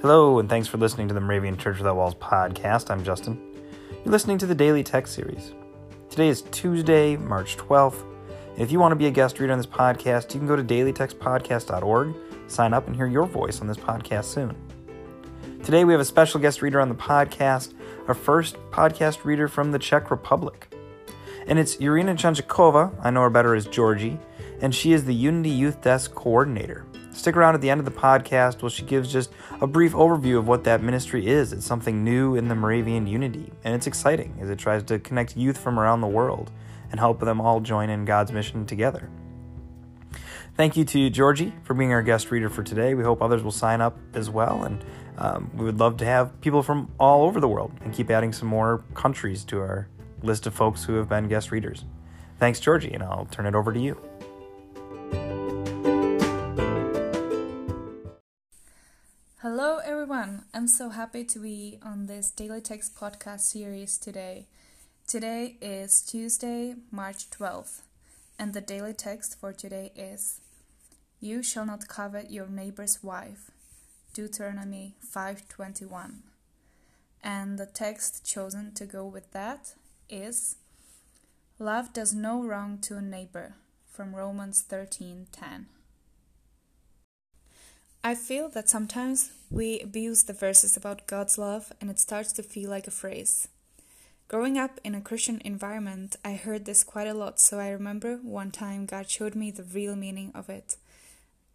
Hello, and thanks for listening to the Moravian Church Without Walls podcast. I'm Justin. You're listening to the Daily Text Series. Today is Tuesday, March 12th. If you want to be a guest reader on this podcast, you can go to dailytextpodcast.org, sign up, and hear your voice on this podcast soon. Today, we have a special guest reader on the podcast, our first podcast reader from the Czech Republic. And it's Irina Chanchikova, I know her better as Georgie, and she is the Unity Youth Desk Coordinator. Stick around at the end of the podcast while she gives just a brief overview of what that ministry is. It's something new in the Moravian Unity, and it's exciting as it tries to connect youth from around the world and help them all join in God's mission together. Thank you to Georgie for being our guest reader for today. We hope others will sign up as well, and um, we would love to have people from all over the world and keep adding some more countries to our list of folks who have been guest readers. Thanks, Georgie, and I'll turn it over to you. Hello, everyone. I'm so happy to be on this Daily Text podcast series today. Today is Tuesday, March 12th, and the daily text for today is You shall not covet your neighbor's wife. Deuteronomy 5:21. And the text chosen to go with that is Love does no wrong to a neighbor from Romans 13:10. I feel that sometimes we abuse the verses about God's love and it starts to feel like a phrase. Growing up in a Christian environment, I heard this quite a lot, so I remember one time God showed me the real meaning of it.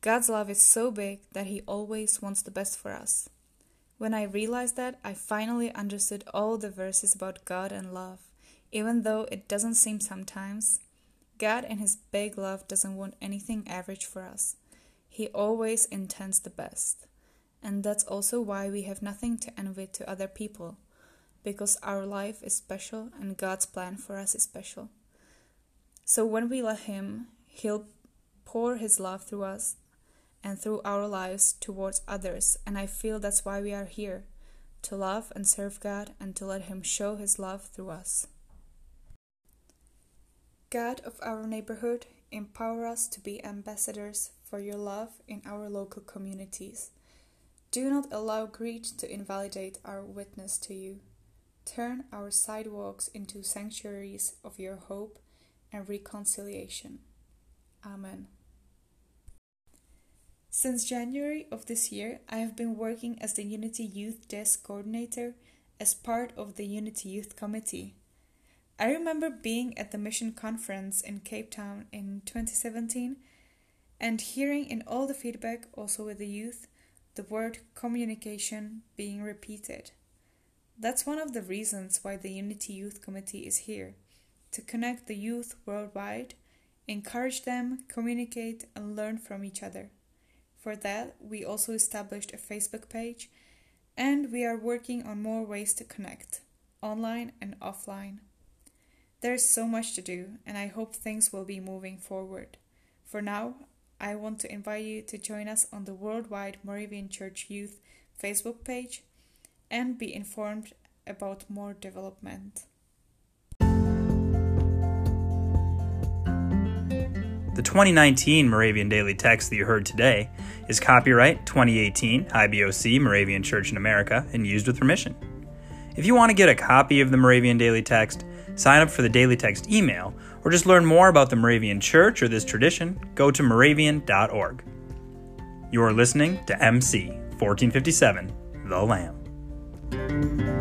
God's love is so big that He always wants the best for us. When I realized that, I finally understood all the verses about God and love, even though it doesn't seem sometimes. God, in His big love, doesn't want anything average for us. He always intends the best. And that's also why we have nothing to envy to other people, because our life is special and God's plan for us is special. So when we let Him, He'll pour His love through us and through our lives towards others. And I feel that's why we are here to love and serve God and to let Him show His love through us. God of our neighborhood, empower us to be ambassadors for your love in our local communities. Do not allow greed to invalidate our witness to you. Turn our sidewalks into sanctuaries of your hope and reconciliation. Amen. Since January of this year, I have been working as the Unity Youth Desk Coordinator as part of the Unity Youth Committee. I remember being at the mission conference in Cape Town in 2017 and hearing in all the feedback, also with the youth, the word communication being repeated. That's one of the reasons why the Unity Youth Committee is here to connect the youth worldwide, encourage them, communicate, and learn from each other. For that, we also established a Facebook page and we are working on more ways to connect, online and offline. There's so much to do, and I hope things will be moving forward. For now, I want to invite you to join us on the Worldwide Moravian Church Youth Facebook page and be informed about more development. The 2019 Moravian Daily Text that you heard today is copyright 2018 IBOC Moravian Church in America and used with permission. If you want to get a copy of the Moravian Daily Text, sign up for the Daily Text email, or just learn more about the Moravian Church or this tradition, go to moravian.org. You are listening to MC 1457, The Lamb.